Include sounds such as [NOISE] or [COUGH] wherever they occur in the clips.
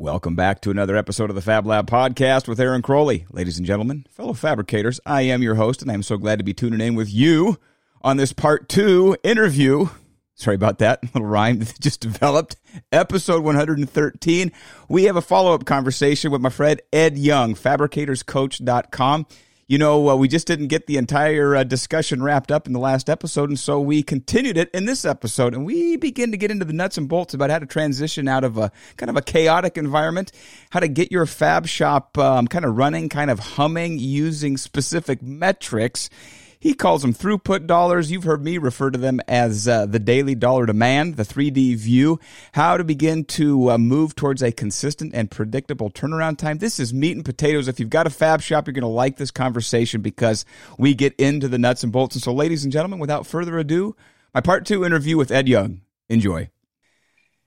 Welcome back to another episode of the Fab Lab podcast with Aaron Crowley. Ladies and gentlemen, fellow fabricators, I am your host, and I am so glad to be tuning in with you on this part two interview. Sorry about that [LAUGHS] little rhyme that just developed. Episode 113. We have a follow up conversation with my friend Ed Young, fabricatorscoach.com you know, uh, we just didn't get the entire uh, discussion wrapped up in the last episode, and so we continued it in this episode, and we begin to get into the nuts and bolts about how to transition out of a kind of a chaotic environment, how to get your fab shop um, kind of running, kind of humming, using specific metrics he calls them throughput dollars. You've heard me refer to them as uh, the daily dollar demand, the 3D view, how to begin to uh, move towards a consistent and predictable turnaround time. This is meat and potatoes. If you've got a fab shop, you're going to like this conversation because we get into the nuts and bolts. And so, ladies and gentlemen, without further ado, my part two interview with Ed Young. Enjoy.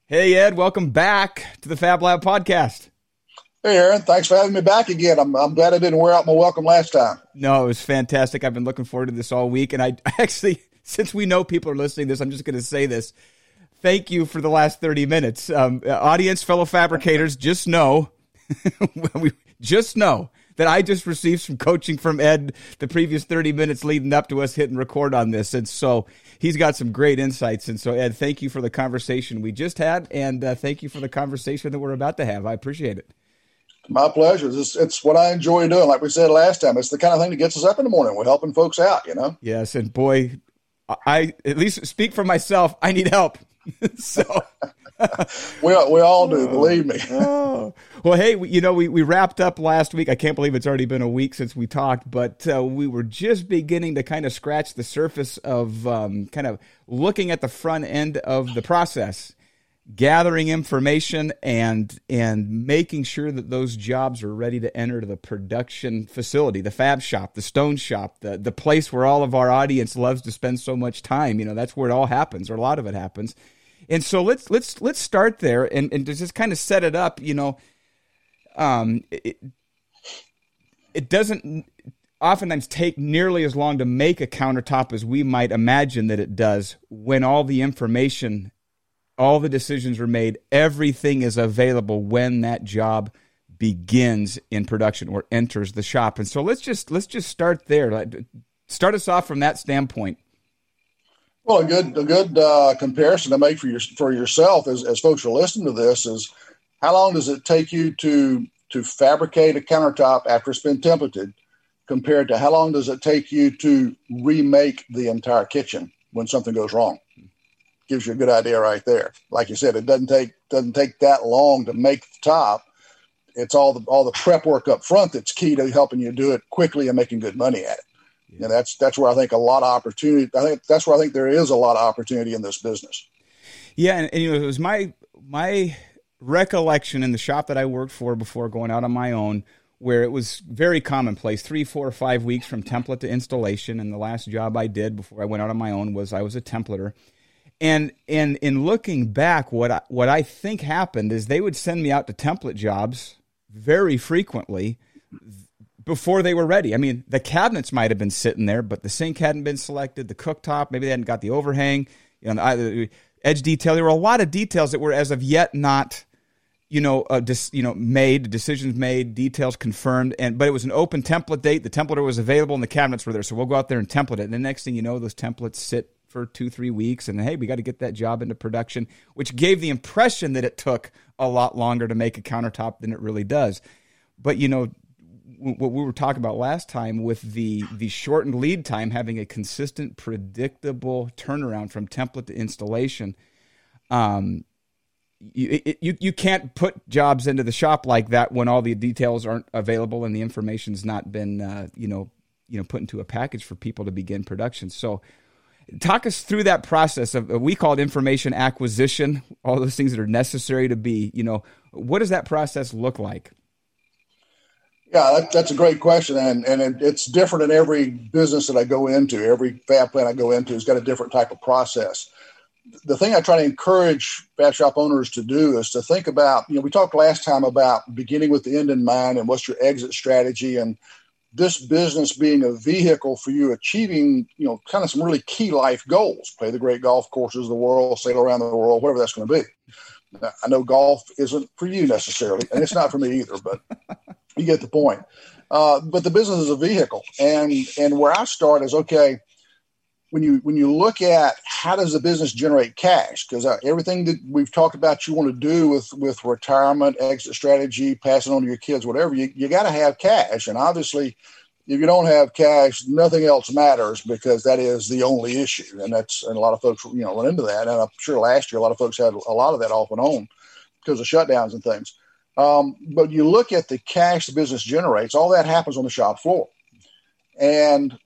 Hey, Ed, welcome back to the Fab Lab podcast. Hey, Aaron. Thanks for having me back again. I'm, I'm glad I didn't wear out my welcome last time. No, it was fantastic. I've been looking forward to this all week. And I [LAUGHS] actually, since we know people are listening to this, I'm just going to say this. Thank you for the last 30 minutes. Um, audience, fellow fabricators, just know, [LAUGHS] just know that I just received some coaching from Ed the previous 30 minutes leading up to us hitting record on this. And so he's got some great insights. And so, Ed, thank you for the conversation we just had. And uh, thank you for the conversation that we're about to have. I appreciate it. My pleasure. It's, it's what I enjoy doing. Like we said last time, it's the kind of thing that gets us up in the morning. We're helping folks out, you know? Yes. And boy, I at least speak for myself. I need help. [LAUGHS] so [LAUGHS] we, we all do, believe me. oh. Well, hey, we, you know, we, we wrapped up last week. I can't believe it's already been a week since we talked, but uh, we were just beginning to kind of scratch the surface of um, kind of looking at the front end of the process gathering information and and making sure that those jobs are ready to enter the production facility, the fab shop, the stone shop, the the place where all of our audience loves to spend so much time. You know, that's where it all happens, or a lot of it happens. And so let's let's let's start there and, and just kind of set it up. You know, um, it, it doesn't oftentimes take nearly as long to make a countertop as we might imagine that it does when all the information all the decisions are made. Everything is available when that job begins in production or enters the shop. And so let's just let's just start there. Start us off from that standpoint. Well, a good a good uh, comparison to make for your for yourself as, as folks are listening to this is how long does it take you to to fabricate a countertop after it's been templated compared to how long does it take you to remake the entire kitchen when something goes wrong? Gives you a good idea right there. Like you said, it doesn't take doesn't take that long to make the top. It's all the all the prep work up front that's key to helping you do it quickly and making good money at it. Yeah. And that's that's where I think a lot of opportunity. I think that's where I think there is a lot of opportunity in this business. Yeah, and, and you know, it was my my recollection in the shop that I worked for before going out on my own where it was very commonplace three, four, or five weeks from template to installation. And the last job I did before I went out on my own was I was a templater. And and in looking back, what I, what I think happened is they would send me out to template jobs very frequently before they were ready. I mean, the cabinets might have been sitting there, but the sink hadn't been selected, the cooktop, maybe they hadn't got the overhang, you know, the edge detail. There were a lot of details that were as of yet not, you know, uh, dis, you know, made, decisions made, details confirmed, and but it was an open template date. The templater was available, and the cabinets were there, so we'll go out there and template it. And the next thing you know, those templates sit for two, three weeks, and hey, we got to get that job into production, which gave the impression that it took a lot longer to make a countertop than it really does. But you know, what we were talking about last time with the the shortened lead time, having a consistent, predictable turnaround from template to installation. Um, you, it, you you can't put jobs into the shop like that when all the details aren't available and the information's not been uh, you know you know put into a package for people to begin production. So talk us through that process of we call it information acquisition all those things that are necessary to be you know what does that process look like? Yeah that, that's a great question and, and it, it's different in every business that i go into. Every fab plant i go into has got a different type of process. The thing i try to encourage fab shop owners to do is to think about you know we talked last time about beginning with the end in mind and what's your exit strategy and this business being a vehicle for you achieving, you know, kind of some really key life goals. Play the great golf courses of the world, sail around the world, whatever that's going to be. I know golf isn't for you necessarily, and it's not for me either, but [LAUGHS] you get the point. Uh, but the business is a vehicle, and and where I start is okay. When you when you look at how does the business generate cash, because uh, everything that we've talked about you want to do with with retirement, exit strategy, passing on to your kids, whatever, you, you got to have cash, and obviously if you don't have cash, nothing else matters because that is the only issue. And that's, and a lot of folks, you know, run into that. And I'm sure last year, a lot of folks had a lot of that off and on because of shutdowns and things. Um, but you look at the cash the business generates, all that happens on the shop floor. And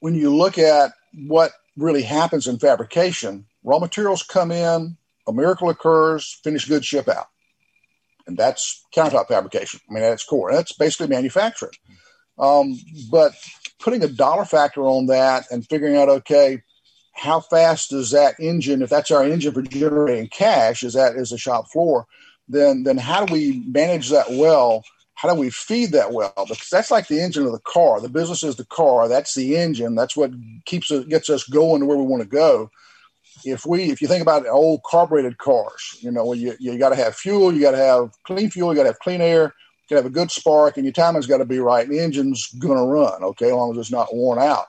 when you look at what really happens in fabrication, raw materials come in, a miracle occurs, finished goods ship out. And that's countertop fabrication. I mean, that's core. That's basically manufacturing. Um, but putting a dollar factor on that and figuring out, okay, how fast does that engine, if that's our engine for generating cash, is that is the shop floor, then then how do we manage that well? How do we feed that well? Because that's like the engine of the car. The business is the car. That's the engine. That's what keeps it gets us going to where we want to go. If we if you think about old carbureted cars, you know, you you got to have fuel, you got to have clean fuel, you got to have clean air, you got to have a good spark, and your timing's got to be right. And the engine's going to run, okay, as long as it's not worn out.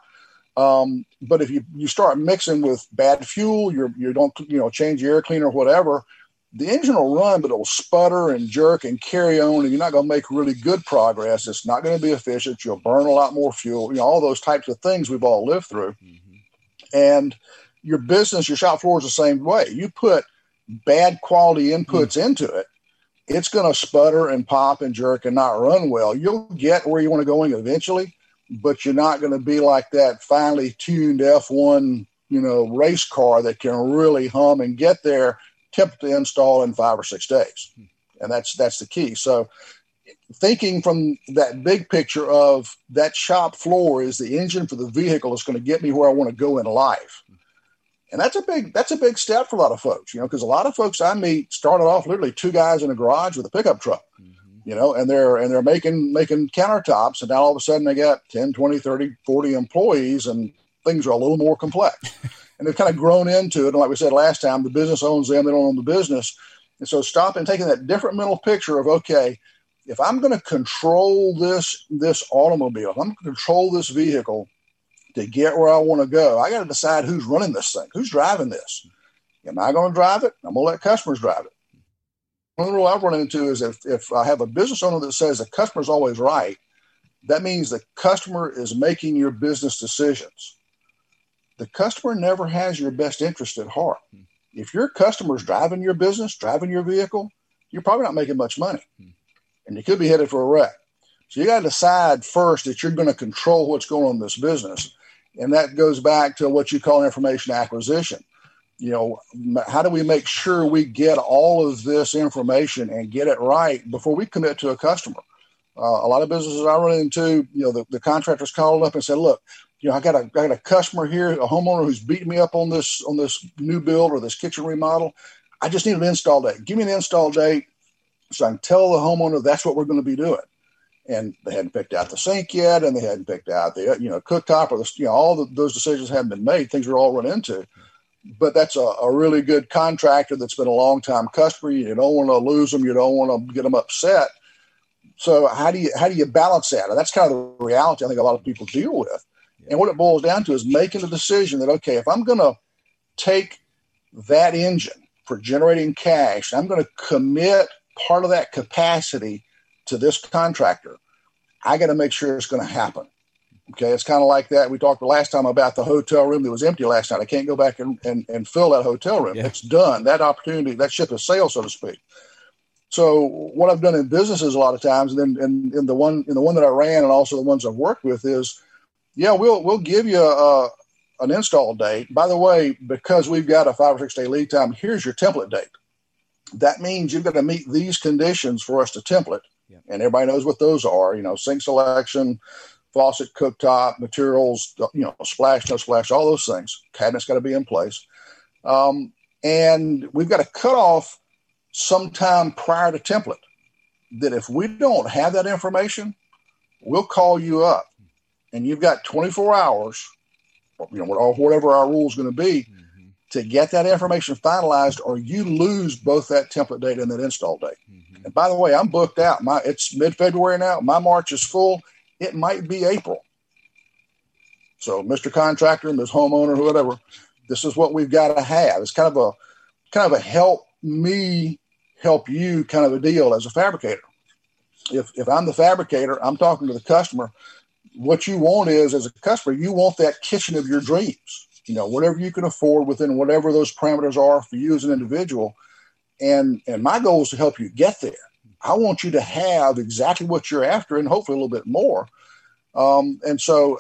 Um, but if you, you start mixing with bad fuel, you're, you don't you know change your air cleaner or whatever, the engine will run, but it'll sputter and jerk and carry on, and you're not going to make really good progress. It's not going to be efficient. You'll burn a lot more fuel. You know all those types of things we've all lived through. Mm-hmm. And your business, your shop floor is the same way. You put bad quality inputs mm-hmm. into it, it's going to sputter and pop and jerk and not run well. You'll get where you want to go in eventually, but you're not going to be like that finely tuned F1, you know, race car that can really hum and get there, to install in five or six days. And that's that's the key. So thinking from that big picture of that shop floor is the engine for the vehicle that's going to get me where I want to go in life and that's a big that's a big step for a lot of folks you know because a lot of folks i meet started off literally two guys in a garage with a pickup truck mm-hmm. you know and they're and they're making making countertops and now all of a sudden they got 10 20 30 40 employees and things are a little more complex [LAUGHS] and they've kind of grown into it and like we said last time the business owns them they don't own the business and so stop and taking that different mental picture of okay if i'm going to control this this automobile if i'm going to control this vehicle to get where I want to go, I got to decide who's running this thing, who's driving this. Am I going to drive it? I'm going to let customers drive it. One rule I've run into is if, if I have a business owner that says the customer's always right, that means the customer is making your business decisions. The customer never has your best interest at heart. If your customer's driving your business, driving your vehicle, you're probably not making much money. And you could be headed for a wreck. So you got to decide first that you're going to control what's going on in this business. And that goes back to what you call information acquisition. You know, how do we make sure we get all of this information and get it right before we commit to a customer? Uh, a lot of businesses I run into, you know, the, the contractors called up and said, look, you know, I got a I got a customer here, a homeowner who's beating me up on this on this new build or this kitchen remodel. I just need an install date. Give me an install date so I can tell the homeowner that's what we're going to be doing and they hadn't picked out the sink yet, and they hadn't picked out the you know cooktop or the you know all the, those decisions hadn't been made. Things were all run into. But that's a, a really good contractor that's been a long time customer. You don't want to lose them. You don't want to get them upset. So how do you how do you balance that? And that's kind of the reality I think a lot of people deal with. And what it boils down to is making the decision that okay, if I'm going to take that engine for generating cash, I'm going to commit part of that capacity to this contractor. I got to make sure it's going to happen. Okay, it's kind of like that. We talked the last time about the hotel room that was empty last night. I can't go back and, and, and fill that hotel room. Yeah. It's done. That opportunity, that ship has sailed, so to speak. So what I've done in businesses a lot of times, and then in, in the one in the one that I ran, and also the ones I've worked with, is yeah, we'll we'll give you a, an install date. By the way, because we've got a five or six day lead time, here's your template date. That means you've got to meet these conditions for us to template and everybody knows what those are. You know, sink selection, faucet, cooktop, materials, you know, splash, no splash, all those things. Cabinet's got to be in place. Um, and we've got to cut off sometime prior to template that if we don't have that information, we'll call you up and you've got 24 hours, you know, or whatever our rule is going to be, mm-hmm. to get that information finalized, or you lose both that template date and that install date. Mm-hmm. And by the way, I'm booked out. My it's mid February now. My March is full. It might be April. So, Mr. Contractor, Ms. Homeowner, whatever, this is what we've got to have. It's kind of a kind of a help me help you kind of a deal as a fabricator. If if I'm the fabricator, I'm talking to the customer. What you want is, as a customer, you want that kitchen of your dreams you know, whatever you can afford within whatever those parameters are for you as an individual. And and my goal is to help you get there. I want you to have exactly what you're after and hopefully a little bit more. Um, and so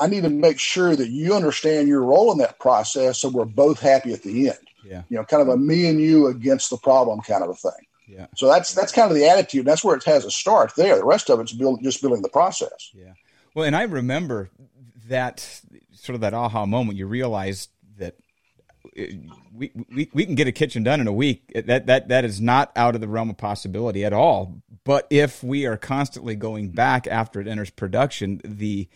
I need to make sure that you understand your role in that process so we're both happy at the end. Yeah. You know, kind of a me and you against the problem kind of a thing. Yeah. So that's that's kind of the attitude. That's where it has a start there. The rest of it's build, just building the process. Yeah. Well, and I remember that sort of that aha moment. You realize that uh, we, we we can get a kitchen done in a week. That that that is not out of the realm of possibility at all. But if we are constantly going back after it enters production, the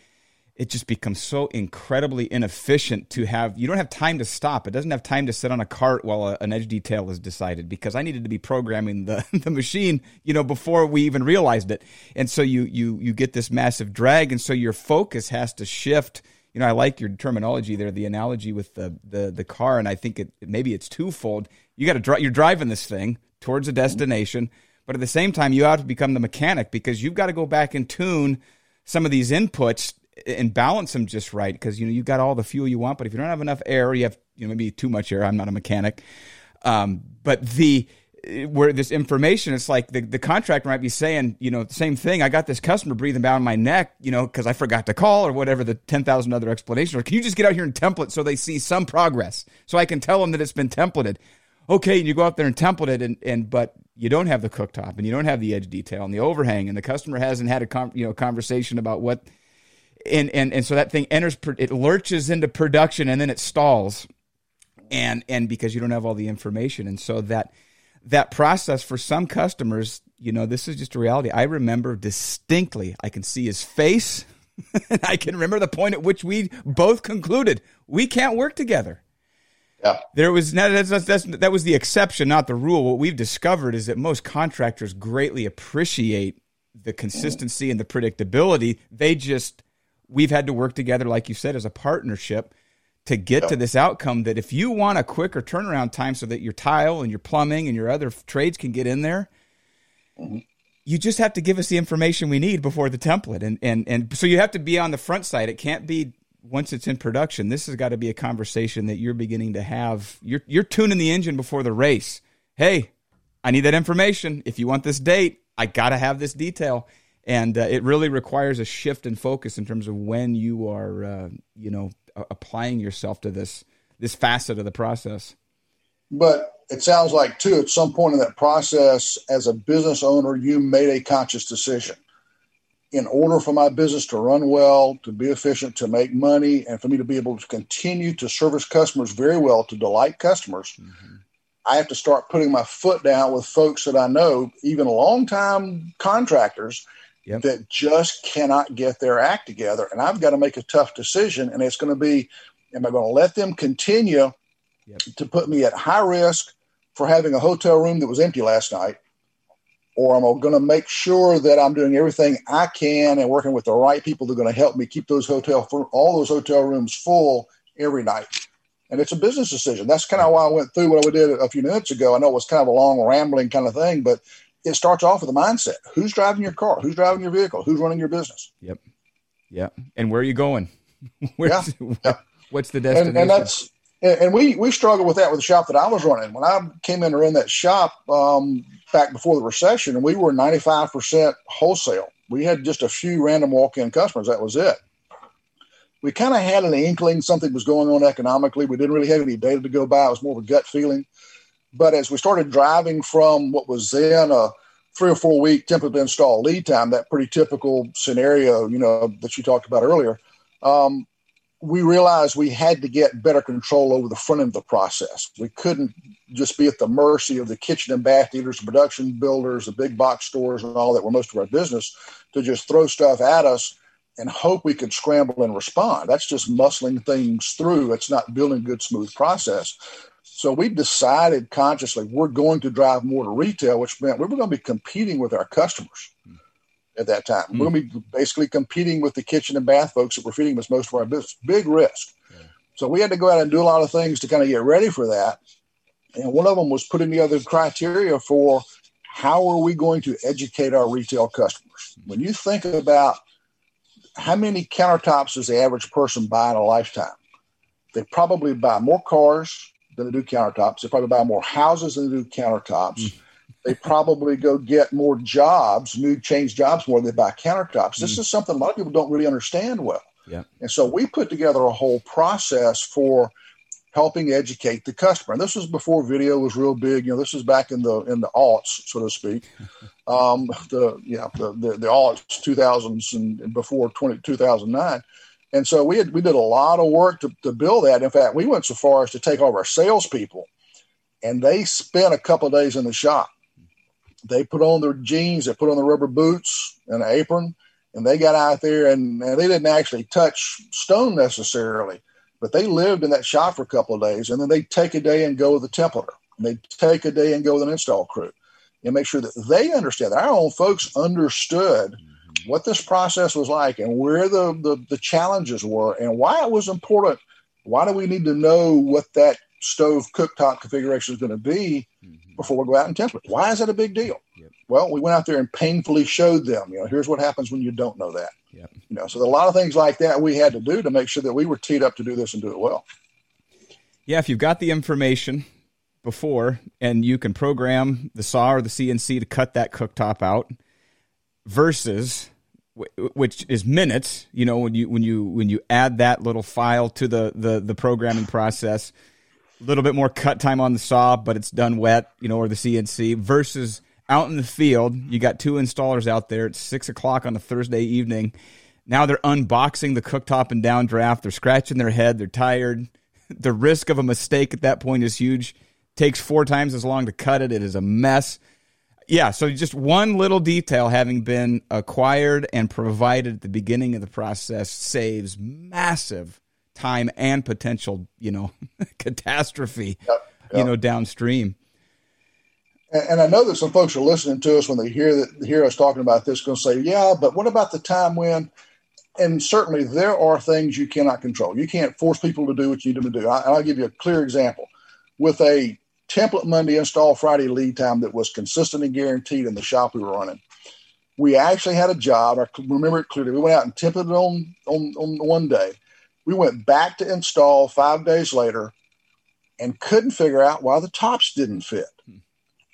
it just becomes so incredibly inefficient to have you don't have time to stop. It doesn't have time to sit on a cart while a, an edge detail is decided because i needed to be programming the, [LAUGHS] the machine you know before we even realized it. And so you you you get this massive drag and so your focus has to shift. You know i like your terminology there the analogy with the the, the car and i think it maybe it's twofold. You got to drive you're driving this thing towards a mm-hmm. destination but at the same time you have to become the mechanic because you've got to go back and tune some of these inputs and balance them just right because you know you've got all the fuel you want, but if you don't have enough air, you have you know maybe too much air. I'm not a mechanic, um, but the where this information, it's like the, the contractor might be saying, you know, the same thing. I got this customer breathing down my neck, you know, because I forgot to call or whatever the 10,000 other explanations. Or can you just get out here and template so they see some progress so I can tell them that it's been templated? Okay, and you go out there and template it, and, and but you don't have the cooktop and you don't have the edge detail and the overhang, and the customer hasn't had a you know conversation about what and and and so that thing enters it lurches into production and then it stalls and and because you don't have all the information and so that that process for some customers you know this is just a reality i remember distinctly i can see his face [LAUGHS] and i can remember the point at which we both concluded we can't work together yeah. There was that's, that's, that's, that was the exception, not the rule. What we've discovered is that most contractors greatly appreciate the consistency and the predictability. They just we've had to work together, like you said, as a partnership to get yep. to this outcome that if you want a quicker turnaround time so that your tile and your plumbing and your other trades can get in there, mm-hmm. you just have to give us the information we need before the template. And, and, and so you have to be on the front side. It can't be once it's in production. This has got to be a conversation that you're beginning to have. You're, you're tuning the engine before the race. Hey, I need that information. If you want this date, I got to have this detail and uh, it really requires a shift in focus in terms of when you are, uh, you know, applying yourself to this this facet of the process. But it sounds like too, at some point in that process, as a business owner, you made a conscious decision. In order for my business to run well, to be efficient, to make money, and for me to be able to continue to service customers very well, to delight customers, mm-hmm. I have to start putting my foot down with folks that I know, even long-time contractors yep. that just cannot get their act together. And I've got to make a tough decision. And it's going to be am I going to let them continue yep. to put me at high risk for having a hotel room that was empty last night? Or am I going to make sure that I'm doing everything I can and working with the right people that are going to help me keep those hotel all those hotel rooms full every night? And it's a business decision. That's kind of why I went through what I did a few minutes ago. I know it was kind of a long, rambling kind of thing, but it starts off with a mindset. Who's driving your car? Who's driving your vehicle? Who's running your business? Yep. Yep. And where are you going? [LAUGHS] yeah. [LAUGHS] yeah. What's the destination? And, and, that's and we we struggled with that with the shop that I was running. When I came in to run that shop um, back before the recession, we were ninety five percent wholesale. We had just a few random walk in customers. That was it. We kind of had an inkling something was going on economically. We didn't really have any data to go by. It was more of a gut feeling. But as we started driving from what was then a three or four week template install lead time, that pretty typical scenario, you know, that you talked about earlier, um, we realized we had to get better control over the front end of the process. We couldn't just be at the mercy of the kitchen and bath dealers, production builders, the big box stores, and all that were most of our business to just throw stuff at us and hope we could scramble and respond. That's just muscling things through. It's not building a good, smooth process. So we decided consciously we're going to drive more to retail, which meant we were going to be competing with our customers at that time. Mm. We're going to be basically competing with the kitchen and bath folks that were feeding us most of our business. Big risk. Yeah. So we had to go out and do a lot of things to kind of get ready for that. And one of them was putting together criteria for how are we going to educate our retail customers. When you think about how many countertops does the average person buy in a lifetime? They probably buy more cars than they do countertops. They probably buy more houses than they do countertops. Mm they probably go get more jobs, new change jobs more than they buy countertops. This mm. is something a lot of people don't really understand well. Yeah. And so we put together a whole process for helping educate the customer. And this was before video was real big. You know, this was back in the in the aughts, so to speak. [LAUGHS] Um, the yeah, the the, the aughts, 2000s and before 20, 2009. And so we had, we did a lot of work to, to build that. In fact, we went so far as to take all of our salespeople, and they spent a couple of days in the shop they put on their jeans, they put on the rubber boots and an apron, and they got out there and, and they didn't actually touch stone necessarily, but they lived in that shop for a couple of days, and then they take a day and go with the templater. And they take a day and go with an install crew, and make sure that they understand that our own folks understood mm-hmm. What this process was like and where the, the the challenges were and why it was important. Why do we need to know what that stove cooktop configuration is going to be mm-hmm. before we go out and template. Why is that a big deal? Yep. Well, we went out there and painfully showed them, you know, here's what happens when you don't know that. Yep. You know, so a lot of things like that we had to do to make sure that we were teed up to do this and do it well. Yeah, if you've got the information before and you can program the saw or the CNC to cut that cooktop out versus which is minutes you know when you when you when you add that little file to the the, the programming process a little bit more cut time on the saw, but it's done wet, you know, or the CNC versus out in the field. You got two installers out there. It's six o'clock on a Thursday evening. Now they're unboxing the cooktop and downdraft. They're scratching their head. They're tired. [LAUGHS] The risk of a mistake at that point is huge. Takes four times as long to cut it. It is a mess. Yeah, so just one little detail having been acquired and provided at the beginning of the process saves massive time and potential, you know, [LAUGHS] catastrophe, yep, yep. you know, downstream. And, and, I know that some folks are listening to us when they hear that hear us talking about this, going to say, "Yeah, but what about the time when?" And certainly, there are things you cannot control. You can't force people to do what you need them to do. I, I'll give you a clear example with a template Monday install Friday lead time that was consistent and guaranteed in the shop we were running. We actually had a job. I remember it clearly. We went out and templated on on, on one day we went back to install five days later and couldn't figure out why the tops didn't fit.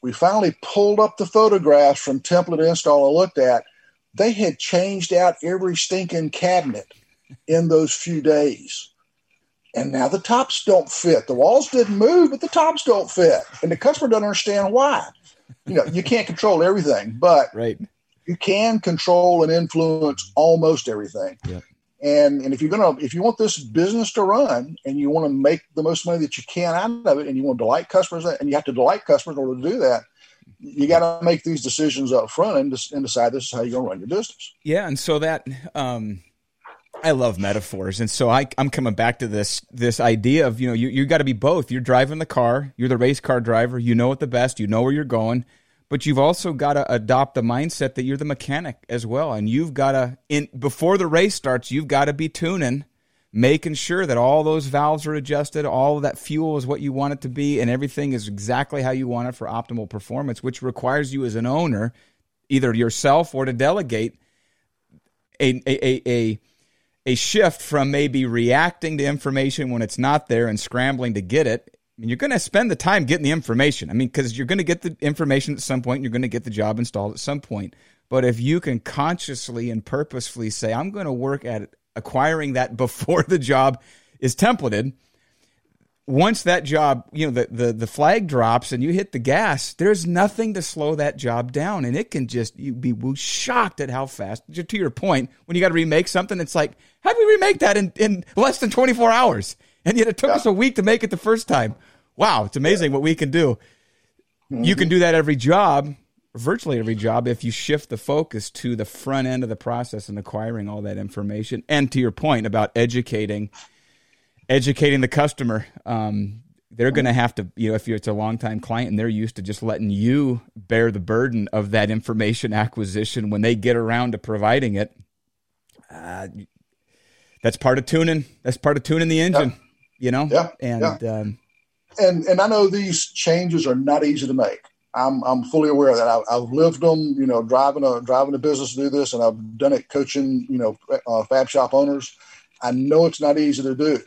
We finally pulled up the photographs from template install and looked at. They had changed out every stinking cabinet in those few days. And now the tops don't fit. The walls didn't move, but the tops don't fit. And the customer doesn't understand why. You know, you can't control everything, but [LAUGHS] right. you can control and influence almost everything. Yep. And, and if you're gonna if you want this business to run and you want to make the most money that you can out of it and you want to delight customers and you have to delight customers in order to do that, you got to make these decisions up front and, and decide this is how you're going to run your business. Yeah, and so that um, I love metaphors, and so I, I'm coming back to this this idea of you know you you got to be both. You're driving the car, you're the race car driver, you know it the best, you know where you're going, but you've also got to adopt the mindset that you're the mechanic as well and you've got to in before the race starts you've got to be tuning making sure that all those valves are adjusted all that fuel is what you want it to be and everything is exactly how you want it for optimal performance which requires you as an owner either yourself or to delegate a a a, a shift from maybe reacting to information when it's not there and scrambling to get it I mean, you're going to spend the time getting the information. I mean, because you're going to get the information at some point, you're going to get the job installed at some point. But if you can consciously and purposefully say, I'm going to work at acquiring that [LAUGHS] before the job is templated, once that job, you know, the, the, the flag drops and you hit the gas, there's nothing to slow that job down. And it can just, you be shocked at how fast, to your point, when you got to remake something, it's like, how do we remake that in, in less than 24 hours? And yet it took yeah. us a week to make it the first time wow, it's amazing what we can do. Mm-hmm. You can do that every job. virtually every job if you shift the focus to the front end of the process and acquiring all that information. And to your point about educating, educating the customer, um, they're going to have to, you know, if you're it's a long time client and they're used to just letting you bear the burden of that information [LAUGHS] acquisition when they get around to providing it. Uh, that's part of tuning. That's part of tuning the engine. Yeah. You know. Yeah. And yeah. Um, and and I know these changes are not easy to make. I'm I'm fully aware of that. I, have lived them, you know, driving a driving a business to do this, and I've done it coaching, you know, uh, fab shop owners. I know it's not easy to do,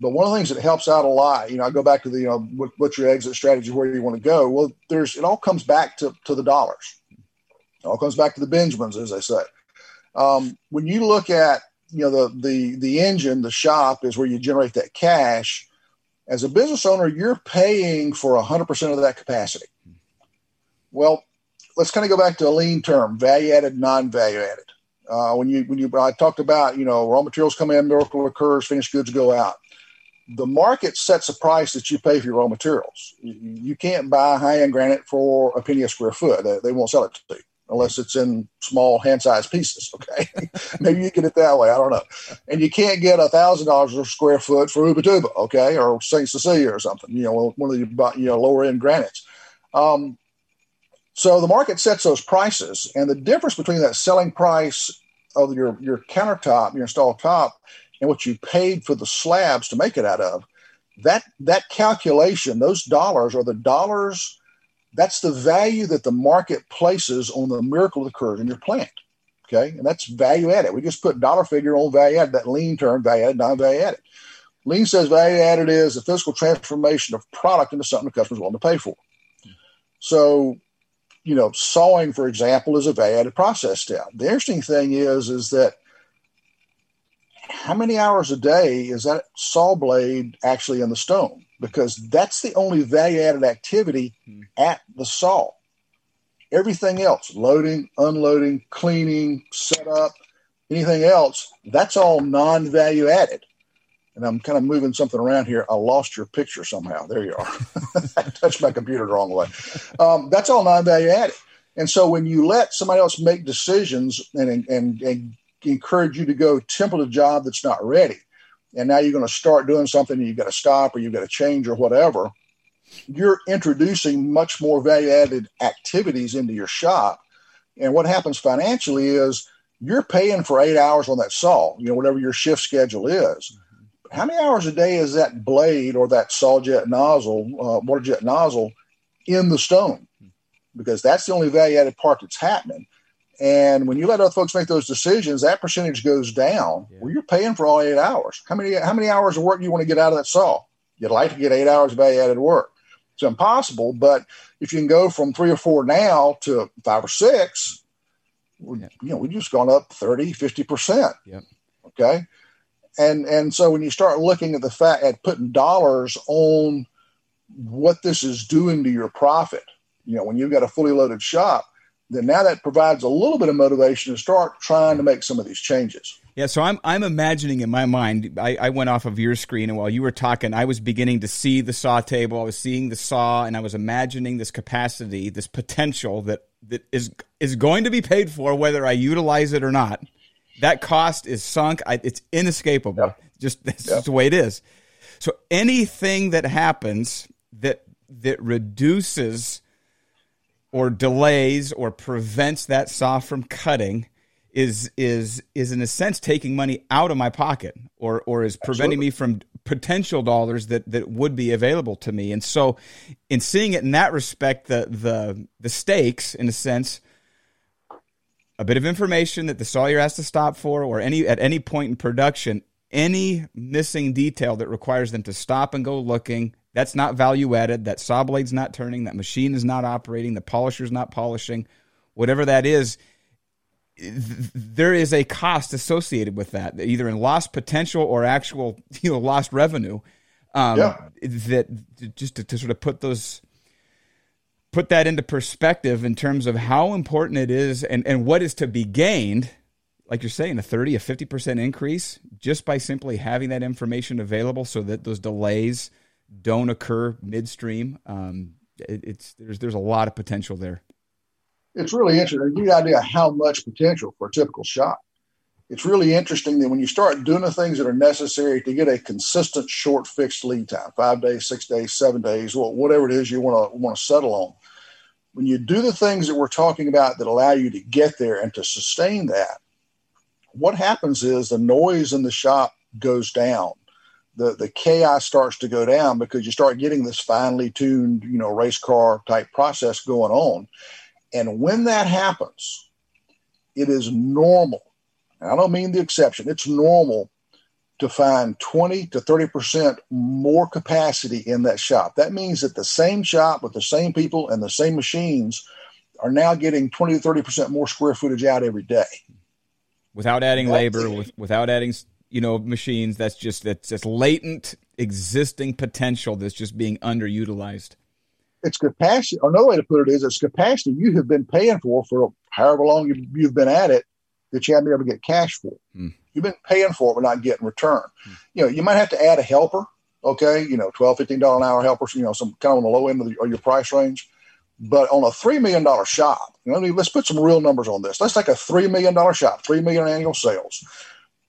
but one of the things that helps out a lot, you know, I go back to the, you know, what, what's your exit strategy, where you want to go. Well, there's it all comes back to to the dollars. It all comes back to the Benjamins, as they say. Um, when you look at you know the the the engine, the shop is where you generate that cash. As a business owner, you're paying for 100% of that capacity. Well, let's kind of go back to a lean term: value added, non value added. Uh, when you when you I talked about you know raw materials come in, miracle occurs, finished goods go out. The market sets a price that you pay for your raw materials. You, can't buy high end granite for a penny a square foot. They, they won't sell it to you unless it's in small hand-sized pieces. [LAUGHS] Okay, maybe you get it that way. I don't know. And you can't get a thousand dollars a square foot for Ubatuba, okay, or Saint Cecilia or something. You know, one of the you know lower end granites. Um, so the market sets those prices, and the difference between that selling price of your your countertop, your installed top, and what you paid for the slabs to make it out of, that that calculation, those dollars are the dollars that's the value that the market places on the miracle that occurs in your plant. Okay. And that's value added. We just put dollar figure on value added, that lean term, value added, non value added. Lean says value added is a physical transformation of product into something the customer's willing to pay for. So, you know, sawing, for example, is a value added process step. The interesting thing is, is that how many hours a day is that saw blade actually in the stone? Because that's the only value added activity hmm. at the saw. Everything else, loading, unloading, cleaning, setup, anything else, that's all non value added. And I'm kind of moving something around here. I lost your picture somehow. There you are. [LAUGHS] I touched my computer the wrong way. Um, that's all non value added. And so when you let somebody else make decisions and, and, and encourage you to go temple a job that's not ready. And now you're going to start doing something and you've got to stop or you've got to change or whatever. You're introducing much more value added activities into your shop. And what happens financially is you're paying for eight hours on that saw, you know, whatever your shift schedule is. How many hours a day is that blade or that saw jet nozzle, uh, water jet nozzle in the stone? Because that's the only value added part that's happening. And when you let other folks make those decisions, that percentage goes down. Yeah. Well, you're paying for all eight hours. How many how many hours of work do you want to get out of that saw? You'd like to get eight hours of value added work. It's impossible, but if you can go from three or four now to five or six, yeah. you know, we've just gone up 30, 50%. Yep. Okay. And and so when you start looking at the fact at putting dollars on what this is doing to your profit, you know, when you've got a fully loaded shop, then now that provides a little bit of motivation to start trying to make some of these changes. Yeah, so I'm I'm imagining in my mind. I, I went off of your screen, and while you were talking, I was beginning to see the saw table. I was seeing the saw, and I was imagining this capacity, this potential that that is is going to be paid for whether I utilize it or not. That cost is sunk. I, it's inescapable. Yeah. Just [LAUGHS] that's yeah. just the way it is. So anything that happens that that reduces or delays or prevents that saw from cutting is is is in a sense taking money out of my pocket or or is preventing Absolutely. me from potential dollars that that would be available to me and so in seeing it in that respect the the the stakes in a sense a bit of information that the sawyer has to stop for or any at any point in production any missing detail that requires them to stop and go looking that's not value added. That saw blade's not turning. That machine is not operating. The polisher's not polishing. Whatever that is, there is a cost associated with that, either in lost potential or actual, [LAUGHS] you know, lost revenue. Um, yeah. That just to, to sort of put those put that into perspective in terms of how important it is and, and what is to be gained like you're saying a 30 a 50% increase just by simply having that information available so that those delays don't occur midstream. Um, it, it's there's there's a lot of potential there. it's really interesting. You an idea how much potential for a typical shop. It's really interesting that when you start doing the things that are necessary to get a consistent short fixed lead time, five days, six days, seven days, whatever it is you want to want to settle on. When you do the things that we're talking about that allow you to get there and to sustain that, what happens is the noise in the shop goes down. The, the chaos starts to go down because you start getting this finely tuned, you know, race car type process going on. And when that happens, it is normal. I don't mean the exception, it's normal to find 20 to 30% more capacity in that shop. That means that the same shop with the same people and the same machines are now getting 20 to 30% more square footage out every day. Without adding labor, with, without adding you know machines, that's just that's just latent existing potential that's just being underutilized it's capacity. Another way to put it is it's capacity you have been paying for for however long you've, you've been at it that you haven't been able to get cash for. Mm. You've been paying for it but not getting return. Mm. You know, you might have to add a helper. Okay, you know, twelve, fifteen dollar an hour helpers. You know, some kind of on the low end of, the, of your price range. But on a three million dollar shop, you know, let's put some real numbers on this. Let's take a three million dollar shop, three million annual sales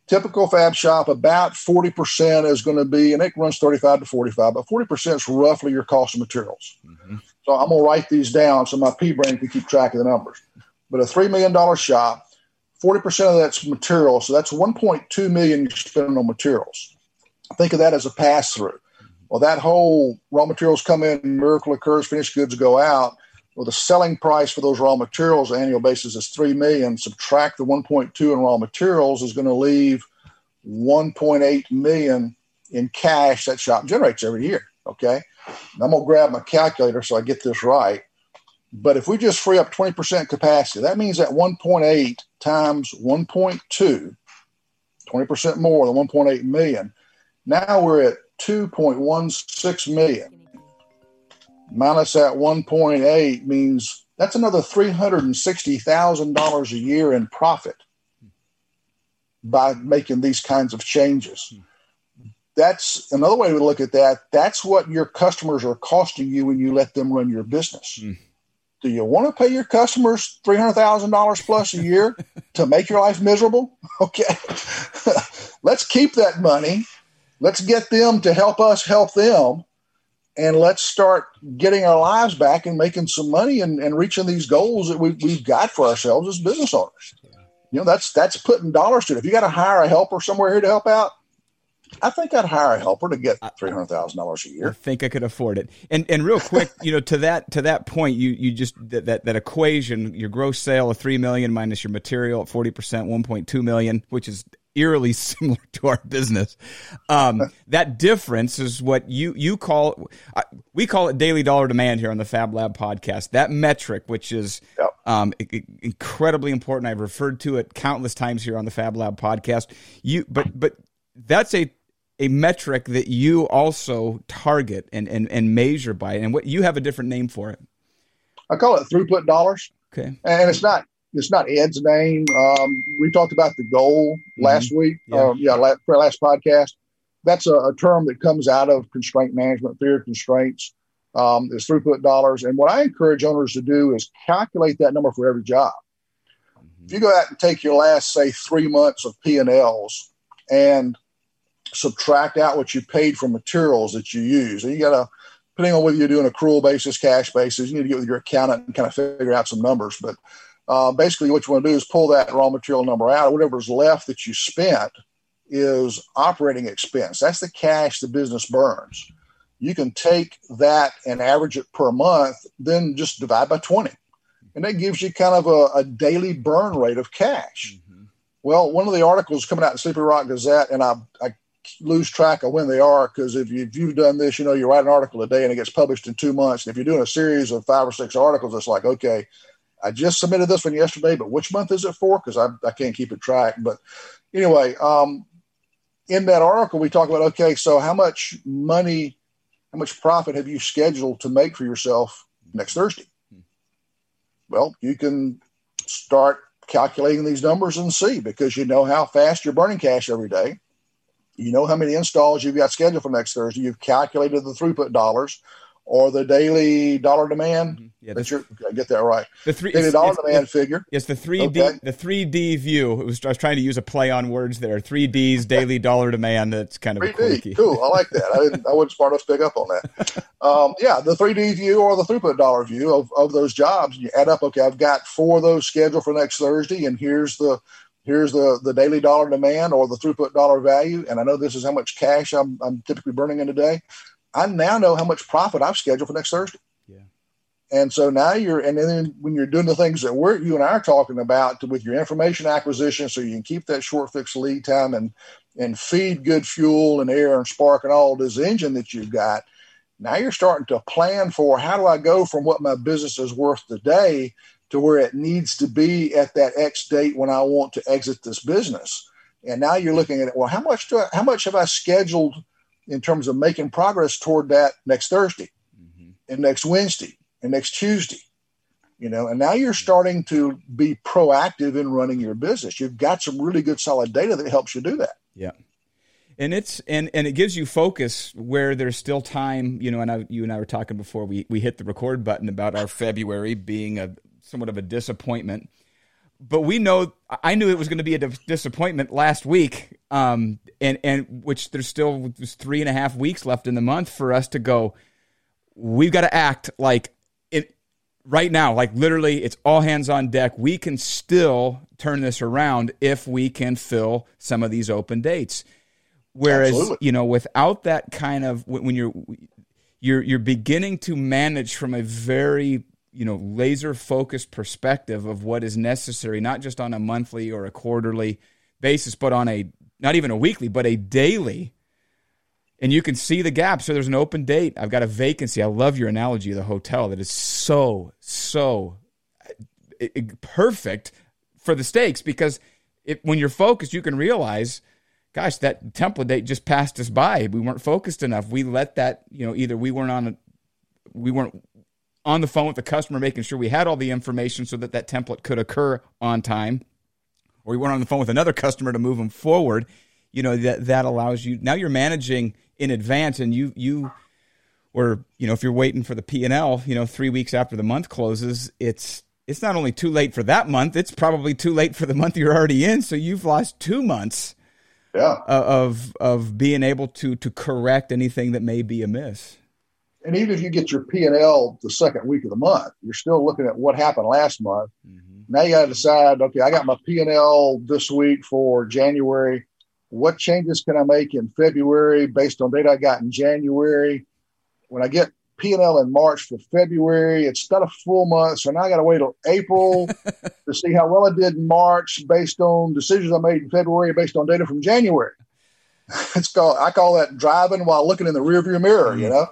typical fab shop, about 40% is going to be, and it runs 35 to 45, but 40% is roughly your cost of materials. Mm-hmm. So I'm going to write these down so my P brain can keep track of the numbers. But a $3 million shop, 40% of that's material. So that's 1.2 million you're spending on materials. Think of that as a pass through. Well, that whole raw materials come in, miracle occurs, finished goods go out well, the selling price for those raw materials annual basis is three million. Subtract the 1.2 in raw materials is going to leave 1.8 million in cash that shop generates every year. Okay, I'm gonna grab my calculator so I get this right. But if we just free up 20% capacity, that means that 1.8 times 1.2, 20% more than 1.8 million. Now we're at 2.16 million minus that 1.8 means that's another $360,000 a year in profit by making these kinds of changes. That's another way to look at that. That's what your customers are costing you when you let them run your business. Mm. Do you want to pay your customers $300,000 plus a year [LAUGHS] to make your life miserable? [LAUGHS] Okay. [LAUGHS] Let's keep that money. Let's get them to help us help them and let's start getting our lives back and making some money and, and reaching these goals that we, we've got for ourselves as business owners. You know, that's that's putting dollars to it. If you got to hire a helper somewhere here to help out, I think I'd hire a helper to get three hundred thousand dollars a year. I think I could afford it. And and real quick, you know, to that to that point, you you just that that, that equation, your gross sale of three million minus your material at forty percent, one point two million, which is eerily [LAUGHS] similar to our business. Um, that difference is what you you call uh, we call it daily dollar demand here on the Fab Lab podcast. That metric, which is yep. um, incredibly important, I've referred to it countless times here on the Fab Lab podcast. You but but that's a a metric that you also target and, and, and measure by, and what you have a different name for it. I call it throughput dollars. Okay, and it's not it's not Ed's name. Um, we talked about the goal mm-hmm. last week. Yeah, um, yeah last, last podcast. That's a, a, term that comes out of constraint management, theory of constraints. Um, is throughput dollars. And what I encourage owners to do is calculate that number for every job. Mm-hmm. If you go out and take your last, say, three months of P and Ls and subtract out what you paid for materials that you use, and you got to, depending on whether you're doing accrual basis, cash basis, you need to get with your accountant and kind of figure out some numbers. But uh, basically what you want to do is pull that raw material number out. Or whatever's left that you spent is operating expense. That's the cash the business burns. You can take that and average it per month, then just divide by 20. And that gives you kind of a, a daily burn rate of cash. Mm-hmm. Well, one of the articles coming out in Slippery Rock Gazette, and I, I lose track of when they are because if, you, have done this, you know, you write an article a day and it gets published in two months. And if you're doing a series of five or six articles, it's like, okay, I just submitted this one yesterday, but which month is it for? Because I, I can't keep it track. But anyway, um, in that article, we talk about okay, so how much money, how much profit have you scheduled to make for yourself next Thursday? Well, you can start calculating these numbers and see because you know how fast you're burning cash every day. You know how many installs you've got scheduled for next Thursday. You've calculated the throughput dollars or the daily dollar demand. Mm-hmm. Yeah, that's your, I get that right. The three daily dollar it's, demand it's, figure. Yes, the three D okay. the three D view. Was, I was trying to use a play on words there. Three Ds daily [LAUGHS] dollar demand. That's kind of 3D. Cool. I like that. I didn't. I wasn't smart enough to pick up on that. Um, yeah, the three D view or the throughput dollar view of, of those jobs. You add up. Okay, I've got four of those scheduled for next Thursday, and here's the here's the the daily dollar demand or the throughput dollar value, and I know this is how much cash I'm, I'm typically burning in a day. I now know how much profit I've scheduled for next Thursday. Yeah. And so now you're, and then when you're doing the things that we're, you and I are talking about to, with your information acquisition, so you can keep that short fixed lead time and, and feed good fuel and air and spark and all this engine that you've got. Now you're starting to plan for how do I go from what my business is worth today to where it needs to be at that X date when I want to exit this business. And now you're looking at it. Well, how much do I, how much have I scheduled in terms of making progress toward that next Thursday mm-hmm. and next Wednesday and next Tuesday. You know, and now you're starting to be proactive in running your business. You've got some really good solid data that helps you do that. Yeah. And it's and and it gives you focus where there's still time, you know, and I, you and I were talking before we we hit the record button about our February being a somewhat of a disappointment but we know I knew it was going to be a disappointment last week, um, and and which there's still three and a half weeks left in the month for us to go. We've got to act like it right now, like literally, it's all hands on deck. We can still turn this around if we can fill some of these open dates. Whereas Absolutely. you know, without that kind of when you're you're you're beginning to manage from a very you know laser focused perspective of what is necessary not just on a monthly or a quarterly basis but on a not even a weekly but a daily. And you can see the gap. So there's an open date. I've got a vacancy. I love your analogy of the hotel. That is so so uh, perfect for the stakes because it, when you're focused you can realize gosh that template date just passed us by. We weren't focused enough. We let that you know either we weren't on a we weren't on the phone with the customer, making sure we had all the information so that that template could occur on time, or we went on the phone with another customer to move them forward. You know that that allows you now you're managing in advance, and you you or you know if you're waiting for the P and L, you know three weeks after the month closes, it's it's not only too late for that month, it's probably too late for the month you're already in. So you've lost two months yeah. of of being able to to correct anything that may be amiss and even if you get your P and L the second week of the month, you're still looking at what happened last month. Mm-hmm. Now you got to decide. Okay, I got my P and L this week for January. What changes can I make in February based on data I got in January? When I get P and L in March for February, it's not a full month, so now I got to wait till April [LAUGHS] to see how well I did in March based on decisions I made in February based on data from January. [LAUGHS] it's called I call that driving while looking in the rearview mirror. Mm-hmm. You know,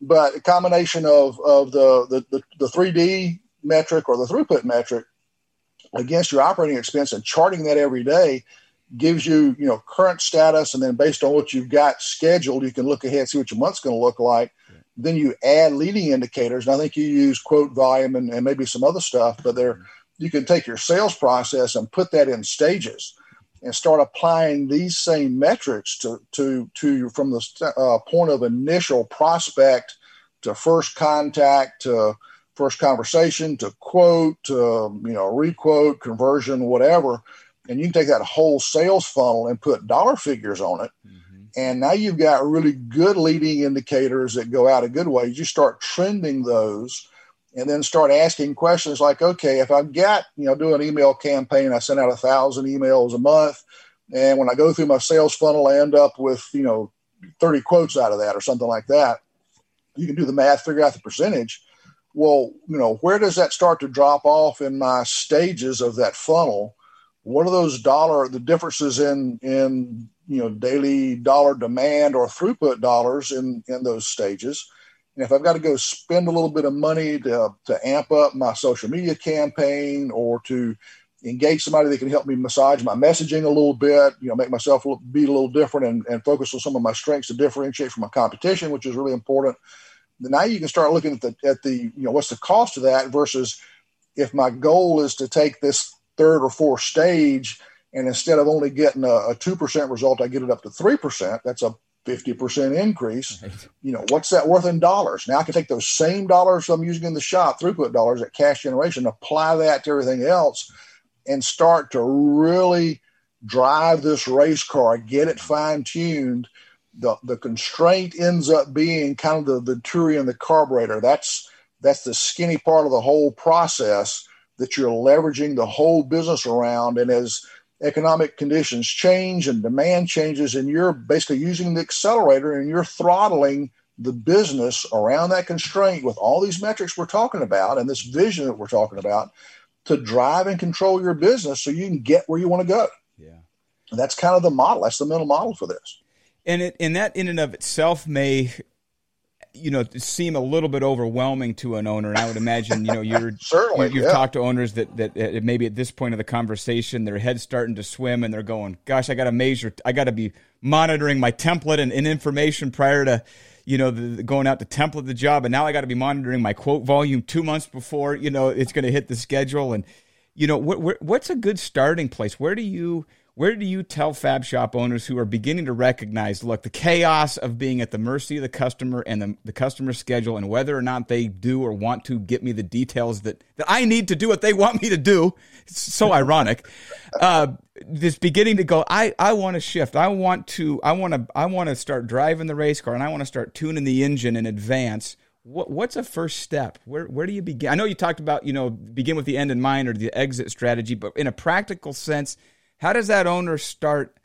but a combination of of the the the three D metric or the throughput metric against your operating expense and charting that every day gives you you know current status. And then based on what you've got scheduled you can look ahead see what your month's going to look like. Yeah. then you add leading indicators. And i think you use quote volume and, and maybe some other stuff but there you can take your sales process and put that in stages and start applying these same metrics to to to from the uh, point of initial prospect to first contact to first conversation to quote to you know requote conversion whatever. And you can take that whole sales funnel and put dollar figures on it. Mm-hmm. and now you've got really good leading indicators that go out a good way. You start trending those and then start asking questions like, okay, if I've got, you know, do an email campaign, I send out a thousand emails a month. And when I go through my sales funnel, I end up with, you know, 30 quotes out of that or something like that. You can do the math, figure out the percentage. Well, you know, where does that start to drop off in my stages of that funnel? What are those dollar, the differences in, in, you know, daily dollar demand or throughput dollars in, in those stages? And if I've got to go spend a little bit of money to, to amp up my social media campaign or to engage somebody that can help me massage my messaging a little bit, you know, make myself be a little different and, and focus on some of my strengths to differentiate from my competition, which is really important. Now you can start looking at the at the you know what's the cost of that versus if my goal is to take this third or fourth stage and instead of only getting a two percent result, I get it up to three percent. That's a 50% increase. Right. You know, what's that worth in dollars? Now I can take those same dollars I'm using in the shop, throughput dollars at cash generation, apply that to everything else and start to really drive this race car, get it fine tuned. The, the constraint ends up being kind of the, the and the carburetor. That's that's the skinny part of the whole process that you're leveraging the whole business around. And as economic conditions change and demand changes, and you're basically using the accelerator and you're throttling the business around that constraint with all these metrics we're talking about and this vision that we're talking about to drive and control your business so you can get where you want to go. Yeah. And that's kind of the model. That's the mental model for this. And it and that in and of itself may you know seem a little bit overwhelming to an owner and i would imagine you know you're [LAUGHS] certainly you, have yeah. talked to owners that, that, maybe at this point of the conversation their head's starting to swim and they're going gosh i got to measure i got to be monitoring my template and, and information prior to you know, the, going out to template the job, and now I got to be monitoring my quote volume two months before you know it's going to hit the schedule. And you know, wh- wh- what's a good starting place? Where do you where do you tell fab shop owners who are beginning to recognize, look, the chaos of being at the mercy of the customer and the, the customer schedule and whether or not they do or want to get me the details that, that I need to do what they want me to do? It's so [LAUGHS] ironic. Uh, this beginning to go, I, I want to shift. I want to, I want to, I want to start driving the race car and I want to start tuning the engine in advance. What, what's a first step? Where, where do you begin? I know you talked about, you know, begin with the end in mind or the exit strategy, but in a practical sense, how does that owner start,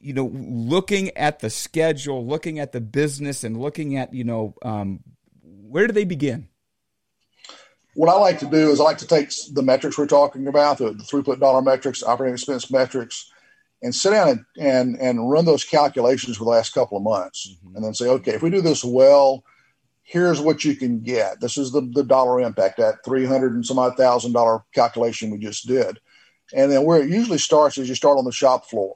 you know, looking at the schedule, looking at the business, and looking at, you know, um, where do they begin? What I like to do is I like to take the metrics we're talking about, the, the throughput dollar metrics, operating expense metrics, and sit down and, and, and run those calculations for the last couple of months mm-hmm. and then say, okay, if we do this well, here's what you can get. This is the, the dollar impact, that 300 and some odd thousand dollar calculation we just did. And then where it usually starts is you start on the shop floor.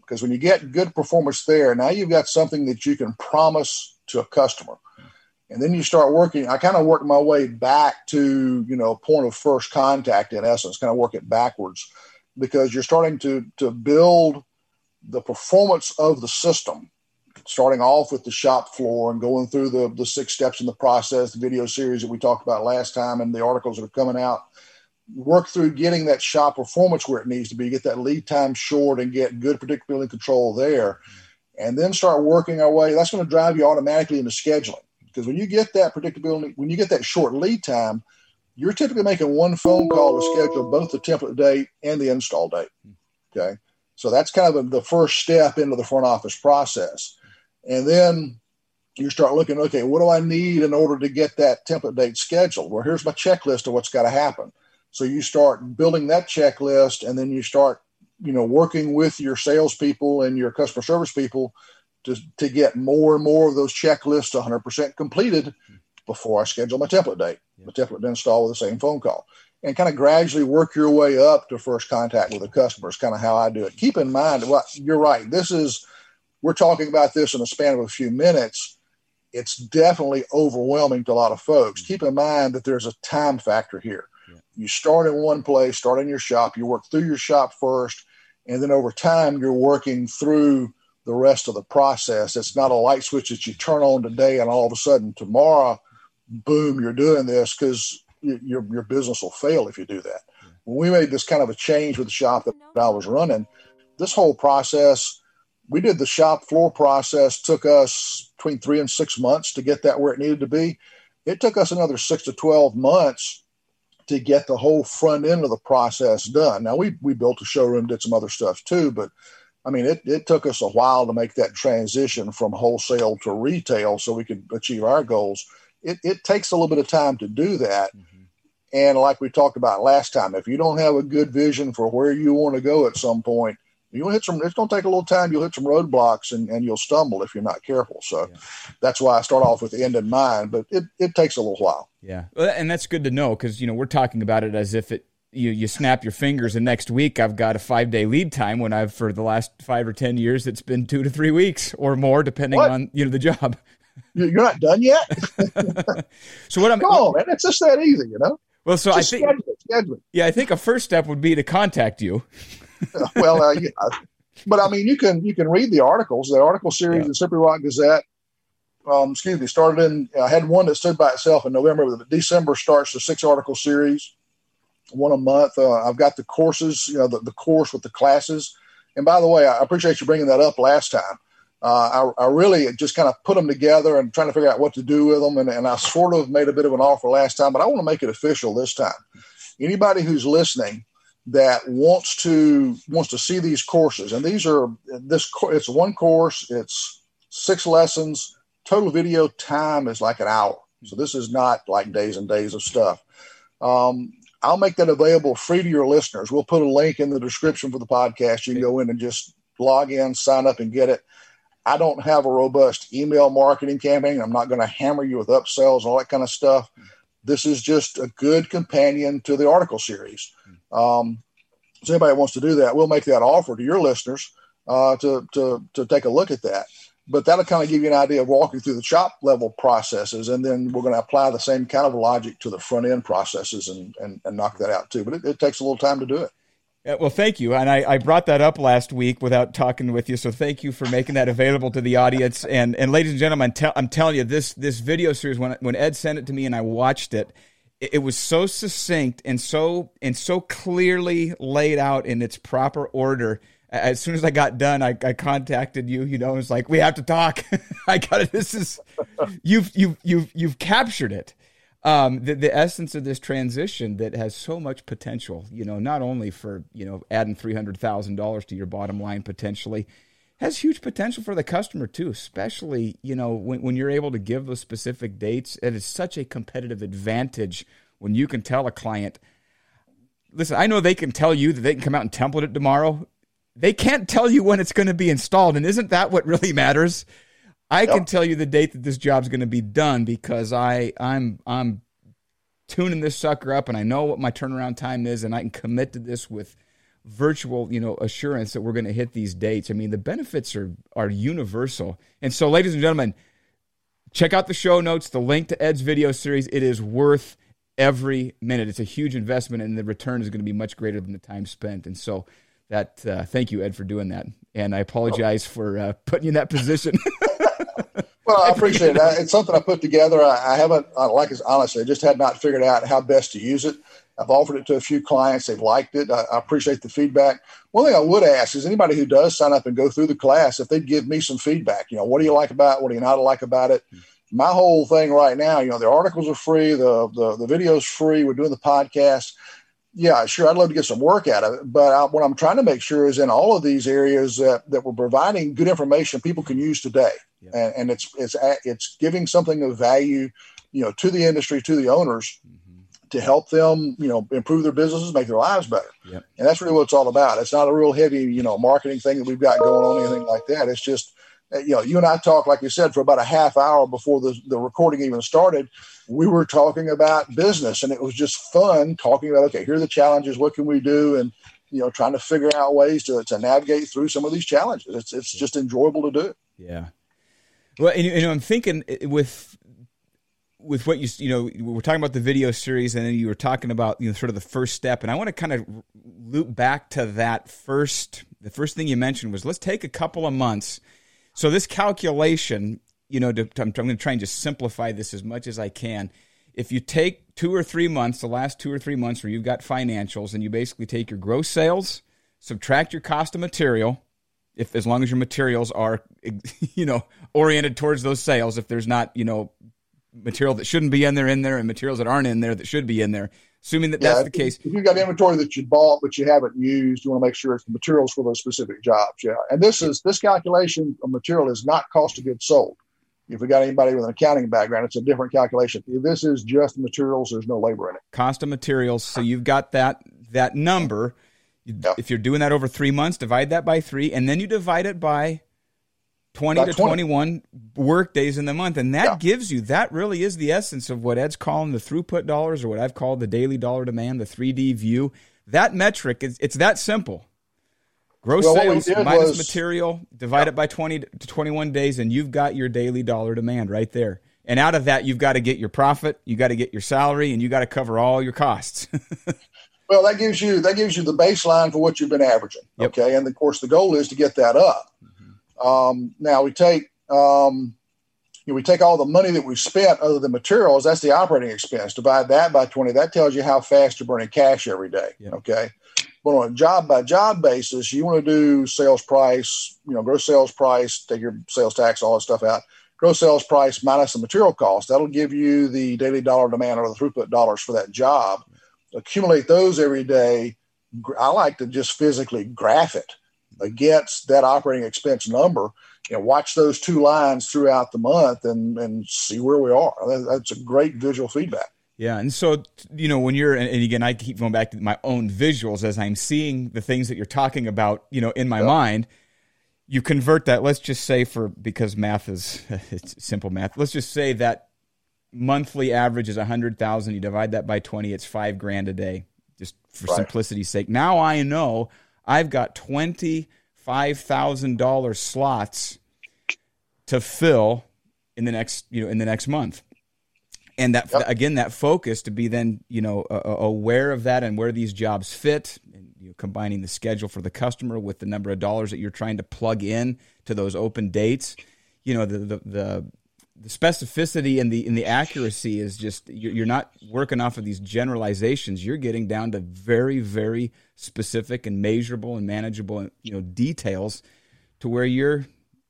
Because when you get good performance there, now you've got something that you can promise to a customer. And then you start working. I kind of work my way back to, you know, point of first contact in essence, kind of work it backwards because you're starting to to build the performance of the system, starting off with the shop floor and going through the the six steps in the process, the video series that we talked about last time, and the articles that are coming out work through getting that shop performance where it needs to be, get that lead time short and get good predictability control there. And then start working our way. That's going to drive you automatically into scheduling. Because when you get that predictability, when you get that short lead time, you're typically making one phone call to schedule both the template date and the install date. Okay. So that's kind of the first step into the front office process. And then you start looking, okay, what do I need in order to get that template date scheduled? Well, here's my checklist of what's got to happen. So you start building that checklist, and then you start, you know, working with your salespeople and your customer service people to to get more and more of those checklists 100% completed before I schedule my template date. Yeah. The template to install with the same phone call, and kind of gradually work your way up to first contact with the customer. Is kind of how I do it. Keep in mind, well, you're right. This is we're talking about this in a span of a few minutes it's definitely overwhelming to a lot of folks. Mm-hmm. Keep in mind that there's a time factor here you start in one place, start in your shop, you work through your shop first, and then over time you're working through the rest of the process. It's not a light switch that you turn on today and all of a sudden tomorrow, boom, you're doing this because your your business will fail if you do that. When we made this kind of a change with the shop that I was running, this whole process, we did the shop floor process, took us between three and six months to get that where it needed to be. It took us another six to 12 months to get the whole front end of the process done. Now we we built a showroom, did some other stuff too, but I mean it it took us a while to make that transition from wholesale to retail so we could achieve our goals. It it takes a little bit of time to do that. Mm-hmm. And like we talked about last time, if you don't have a good vision for where you want to go at some point, you'll hit some it's going to take a little time you'll hit some roadblocks and, and you'll stumble if you're not careful. So yeah. that's why i start off with the end in mind but it, it takes a little while. Yeah. And that's good to know because you know we're talking about it as if it you, you snap your fingers and next week i've got a five day lead time when i've for the last five or ten years it's been two to three weeks or more depending what? on you know the job. [LAUGHS] You're not done yet? [LAUGHS] [LAUGHS] So what i'm oh man it's just that easy you know? Well so just i think schedule schedule yeah i think a first step would be to contact you [LAUGHS] well, uh, yeah, but I mean, you can you can read the articles. The article series, yeah. the Slippery Rock Gazette. Um, excuse me, started in. I had one that stood by itself in November. But December starts the six article series, one a month. Uh, I've got the courses, you know, the, the course with the classes. And by the way, I appreciate you bringing that up last time. Uh, I, I, really just kind of put them together and trying to figure out what to do with them. And, and I sort of made a bit of an offer last time, but I want to make it official this time. Anybody who's listening that wants to wants to see these courses, and these are this it's one course, it's six lessons. Total video time is like an hour, so this is not like days and days of stuff. Um, I'll make that available free to your listeners. We'll put a link in the description for the podcast. You can go in and just log in, sign up, and get it. I don't have a robust email marketing campaign. I'm not going to hammer you with upsells and all that kind of stuff. This is just a good companion to the article series. Um, so anybody wants to do that, we'll make that offer to your listeners uh, to, to, to take a look at that. But that'll kind of give you an idea of walking through the shop level processes, and then we're going to apply the same kind of logic to the front end processes and, and, and knock that out too. But it, it takes a little time to do it. Yeah, well, thank you. And I, I, brought that up last week without talking with you. So thank you for making that available to the audience. And, and ladies and gentlemen, te- I'm telling you, this, this video series, when, when Ed sent it to me and I watched it, it, was so succinct and so, and so clearly laid out in its proper order. As soon as I got done, I, I contacted you, you know, it was like, we have to talk. [LAUGHS] I got it. This is, you've, you've, you've, you've captured it um, the, the essence of this transition that has so much potential, you know, not only for, you know, adding $300,000 to your bottom line potentially, has huge potential for the customer too, especially, you know, when, when you're able to give those specific dates. It is such a competitive advantage when you can tell a client, listen, I know they can tell you that they can come out and template it tomorrow. They can't tell you when it's going to be installed. And isn't that what really matters? I yep. can tell you the date that this job's going to be done because I I'm I'm tuning this sucker up and I know what my turnaround time is and I can commit to this with virtual, you know, assurance that we're going to hit these dates. I mean, the benefits are are universal. And so ladies and gentlemen, check out the show notes, the link to Ed's video series. It is worth every minute. It's a huge investment and the return is going to be much greater than the time spent. And so that uh, thank you Ed for doing that. And I apologize for uh, putting you in that position. [LAUGHS] Well, I appreciate it. It's something I put together. I, I haven't, I like honestly, I just had not figured out how best to use it. I've offered it to a few clients. They've liked it. I, I, appreciate the feedback. One thing I would ask is anybody who does sign up and go through the class, if they'd give me some feedback, you know, what do you like about it? What do you not like about it? My whole thing right now, you know, the articles are free. The, the, the video's free. We're doing the podcast. Yeah, sure. I'd love to get some work out of it. But I, what I'm trying to make sure is in all of these areas that, that we're providing good information people can use today yeah. and, and, it's it's it's giving something of value, you know, to the industry, to the owners, mm-hmm. To help them, you know, improve their businesses, make their lives better. Yep. And that's really what it's all about. It's not a real heavy, you know, marketing thing that we've got going on, anything like that. It's just, uh, you know, you and I talked, like you said, for about a half hour before the, the recording even started. We were talking about business, and it was just fun talking about, okay, here are the challenges. What can we do? And you know, trying to figure out ways to, to navigate through some of these challenges. It's it's just enjoyable to do. Yeah, well, and, you know, I'm thinking uh, with with what you you know we're talking about the video series, and then you were talking about you know sort of the first step, and I want to kind of loop back to that first. The first thing you mentioned was let's take a couple of months. So this calculation, you know, to, I'm, I'm going to try and just simplify this as much as I can. If you take two or three months, the last two or three months where you've got financials, and you basically take your gross sales, subtract your cost of material, if as long as your materials are [LAUGHS] you know oriented towards those sales if there's not you know material that shouldn't be in there in there and materials that aren't in there that should be in there assuming that yeah, that's the case if you've got inventory that you bought but you haven't used you want to make sure it's the materials for those specific jobs yeah and this is this calculation of material is not cost of goods sold if we got anybody with an accounting background, it's a different calculation. If this is just materials, there's no labor in it. Cost of materials. So you've got that that number Yep. If you're doing that over three months, divide that by three, and then you divide it by 20 to 20. 21 work days in the month. And that yeah. gives you, that really is the essence of what Ed's calling the throughput dollars or what I've called the daily dollar demand, the 3D view. That metric, is, it's that simple. Gross well, sales minus was, material, divide yeah. it by 20 to 21 days, and you've got your daily dollar demand right there. And out of that, you've got to get your profit, you got to get your salary, and you got to cover all your costs. [LAUGHS] Well, that gives you that gives you the baseline for what you've been averaging. Yep. Okay, and of course the goal is to get that up. Um, now we take um, you know, we take all the money that we've spent other than materials. That's the operating expense. Divide that by twenty. That tells you how fast you're burning cash every day. Yep. Okay, but on a job by job basis, you want to do sales price. You know, gross sales price. Take your sales tax, all that stuff out gross sales price minus the material cost. That'll give you the daily dollar demand or the throughput dollars for that job. Accumulate those every day. I like to just physically graph it against that operating expense number. You know, watch those two lines throughout the month and and see where we are. That's a great visual feedback. Yeah, and so you know when you're and again I keep going back to my own visuals as I'm seeing the things that you're talking about, you know, in my yep. mind you convert that let's just say for because math is [LAUGHS] it's simple math let's just say that monthly average is 100000 you divide that by 20 it's five grand a day just for right. simplicity's sake now i know i've got $25000 slots to fill in the next you know in the next month and that yep. again that focus to be then you know uh, aware of that and where these jobs fit and you know, combining the schedule for the customer with the number of dollars that you're trying to plug in to those open dates you know the the, the the specificity and the and the accuracy is just you're not working off of these generalizations. You're getting down to very very specific and measurable and manageable you know details to where you're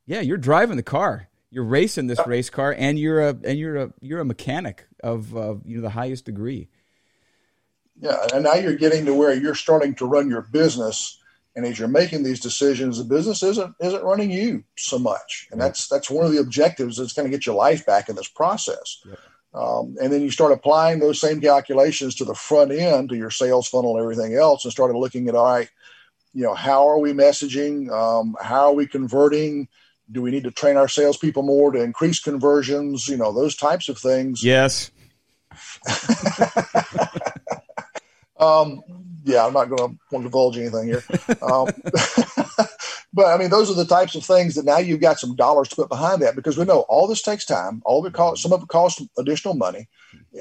yeah you're driving the car you're racing this race car, and you're a and you're a you're a mechanic of uh, you know the highest degree. Yeah, and now you're getting to where you're starting to run your business, and as you're making these decisions, the business isn't isn't running you so much, and that's that's one of the objectives that's going to get your life back in this process. Um, and then you start applying those same calculations to the front end, to your sales funnel and everything else, and started looking at all right, you know, how are we messaging? Um, how are we converting? do we need to train our salespeople more to increase conversions? You know, those types of things. Yes. [LAUGHS] um, yeah, I'm not going to divulge anything here. Um, [LAUGHS] but I mean, those are the types of things that now you've got some dollars to put behind that because we know all this takes time. All of some of it costs additional money.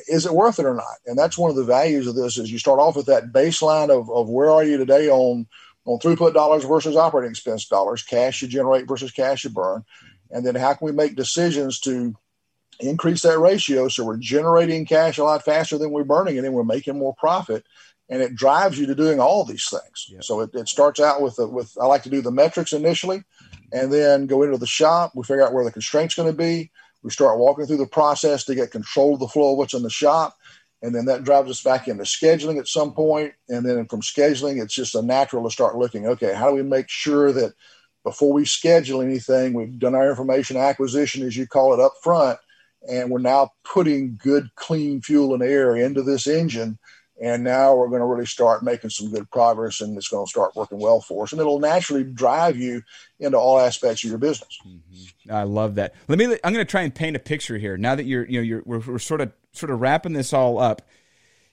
Is it worth it or not? And that's one of the values of this is you start off with that baseline of, of where are you today on on throughput dollars versus operating expense dollars, cash you generate versus cash you burn. And then how can we make decisions to increase that ratio so we're generating cash a lot faster than we're burning it and we're making more profit and it drives you to doing all these things yep. so it, it, starts out with with i like to do the metrics initially and then go into the shop we figure out where the constraints going to be we start walking through the process to get control of the flow of what's in the shop and then that drives us back into scheduling at some point. point and then from scheduling it's just a natural to start looking okay how do we make sure that before we schedule anything we've done our information acquisition as you call it up front and we're now putting good clean fuel and air into this engine and now we're going to really start making some good progress and it's going to start working well for us. And it'll naturally drive you into all aspects of your business. Mm-hmm. i love that. Let me i'm going to try and paint a picture here. Now that you're you know you're we're, we're sort of sort of wrapping this all up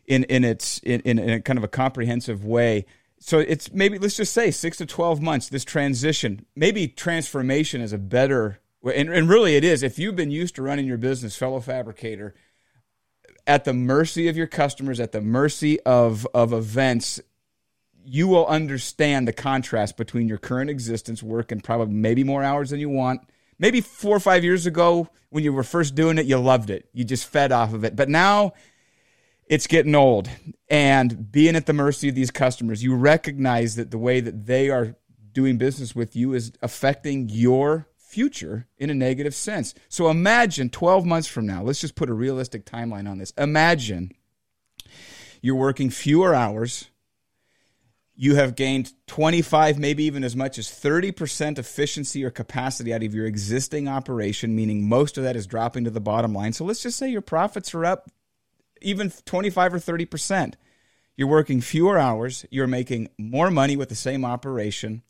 in in its in, in a kind of a comprehensive way. So it's maybe let's just say six to 12 months this transition maybe transformation is a better and, and really it is. If you've been used to running your business fellow fabricator at the mercy of your customers, at the mercy of, of events, you will understand the contrast between your current existence, working probably maybe more hours than you want. Maybe four or five years ago, when you were first doing it, you loved it. You just fed off of it. But now it's getting old. And being at the mercy of these customers, you recognize that the way that they are doing business with you is affecting your future in a negative sense. So imagine 12 months from now, let's just put a realistic timeline on this. Imagine you're working fewer hours. You have gained 25, maybe even as much as 30% efficiency or capacity out of your existing operation, meaning most of that is dropping to the bottom line. So let's just say your profits are up even 25 or 30%. You're working fewer hours, you're making more money with the same operation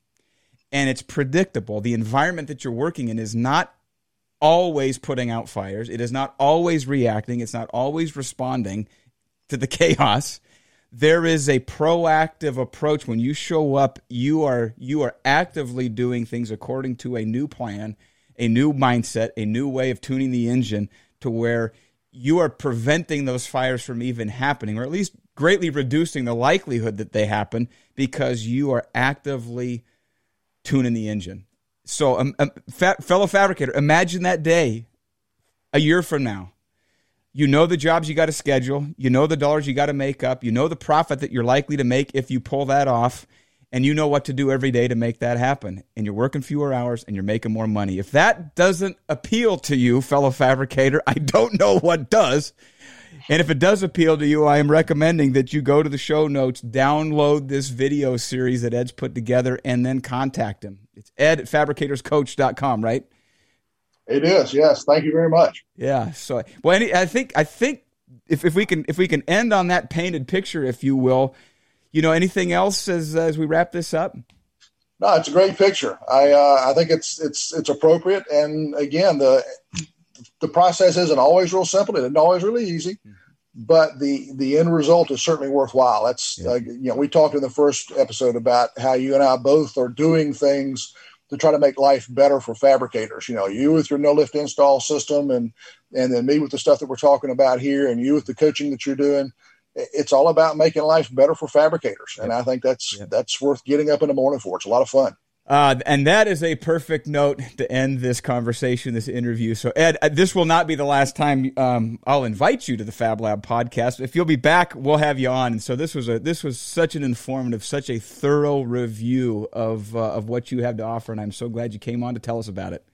and it's predictable. The environment that you're working in is not always putting out fires. It is not always reacting. It's not always responding to the [LAUGHS] chaos. There is a proactive approach when you show up, you are you are actively doing things according to a new plan, a new mindset, a new way of tuning the engine to where you are preventing those fires from even happening or at least greatly reducing the likelihood that they happen because you are actively tuning the engine. So, um, um, fa- fellow fabricator, imagine that day a year from now. You know the jobs you got to schedule. You know the dollars you got to make up. You know the profit that you're likely to make if you pull that off. And you know what to do every day to make that happen. And you're working fewer hours and you're making more money. If that doesn't appeal to you, fellow fabricator, I don't know what does. And if it does appeal to you, I am recommending that you go to the show notes, download this video series that Ed's put together, and then contact him. It's ed at fabricatorscoach.com, right? It is, yes. Thank you very much. Yeah. So, well, any, I think I think if, if we can if we can end on that painted picture, if you will, you know, anything else as as we wrap this up? No, it's a great picture. I uh, I think it's it's it's appropriate, and again, the the process isn't always real simple. It isn't always really easy, mm-hmm. but the the end result is certainly worthwhile. That's yeah. uh, you know we talked in the first episode about how you and I both are doing things to try to make life better for fabricators. You know, you with your no lift install system, and and then me with the stuff that we're talking about here, and you with the coaching that you're doing. It's all about making life better for fabricators, and I think that's that's worth getting up in the morning for. It's a lot of fun. Uh, and that is a perfect note to end this conversation, this interview. So, Ed, uh, this will not be the last time um, I'll invite you to the Fab Lab podcast. If you'll be back, we'll have you on. And so, this was a this was such an informative, such a thorough review of uh, of what you have to offer, and I'm so glad you came on to tell us about it.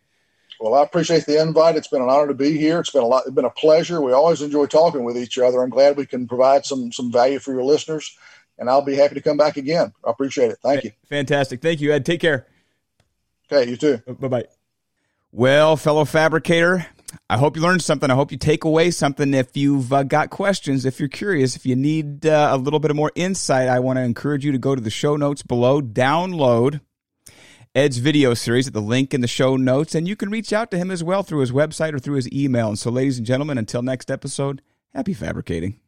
Well, I appreciate the invite. It's been an honor to be here. It's been a lot. It's been a pleasure. We always enjoy talking with each other. I'm glad we can provide some some value for your listeners and I'll be happy to come back again. I appreciate it. Thank you. Fantastic. Thank you, Ed. Take care. Okay, you too. Bye bye. Well, fellow fabricator, I hope you learned something. I hope you take away something. If you've uh, got questions, if you're curious, if you need uh, a little bit of more insight, I want to encourage you to go to the show notes below, download Ed's video series at the link in the show notes, and you can reach out to him as well through his website or through his email. And so, ladies and gentlemen, until next episode, happy fabricating.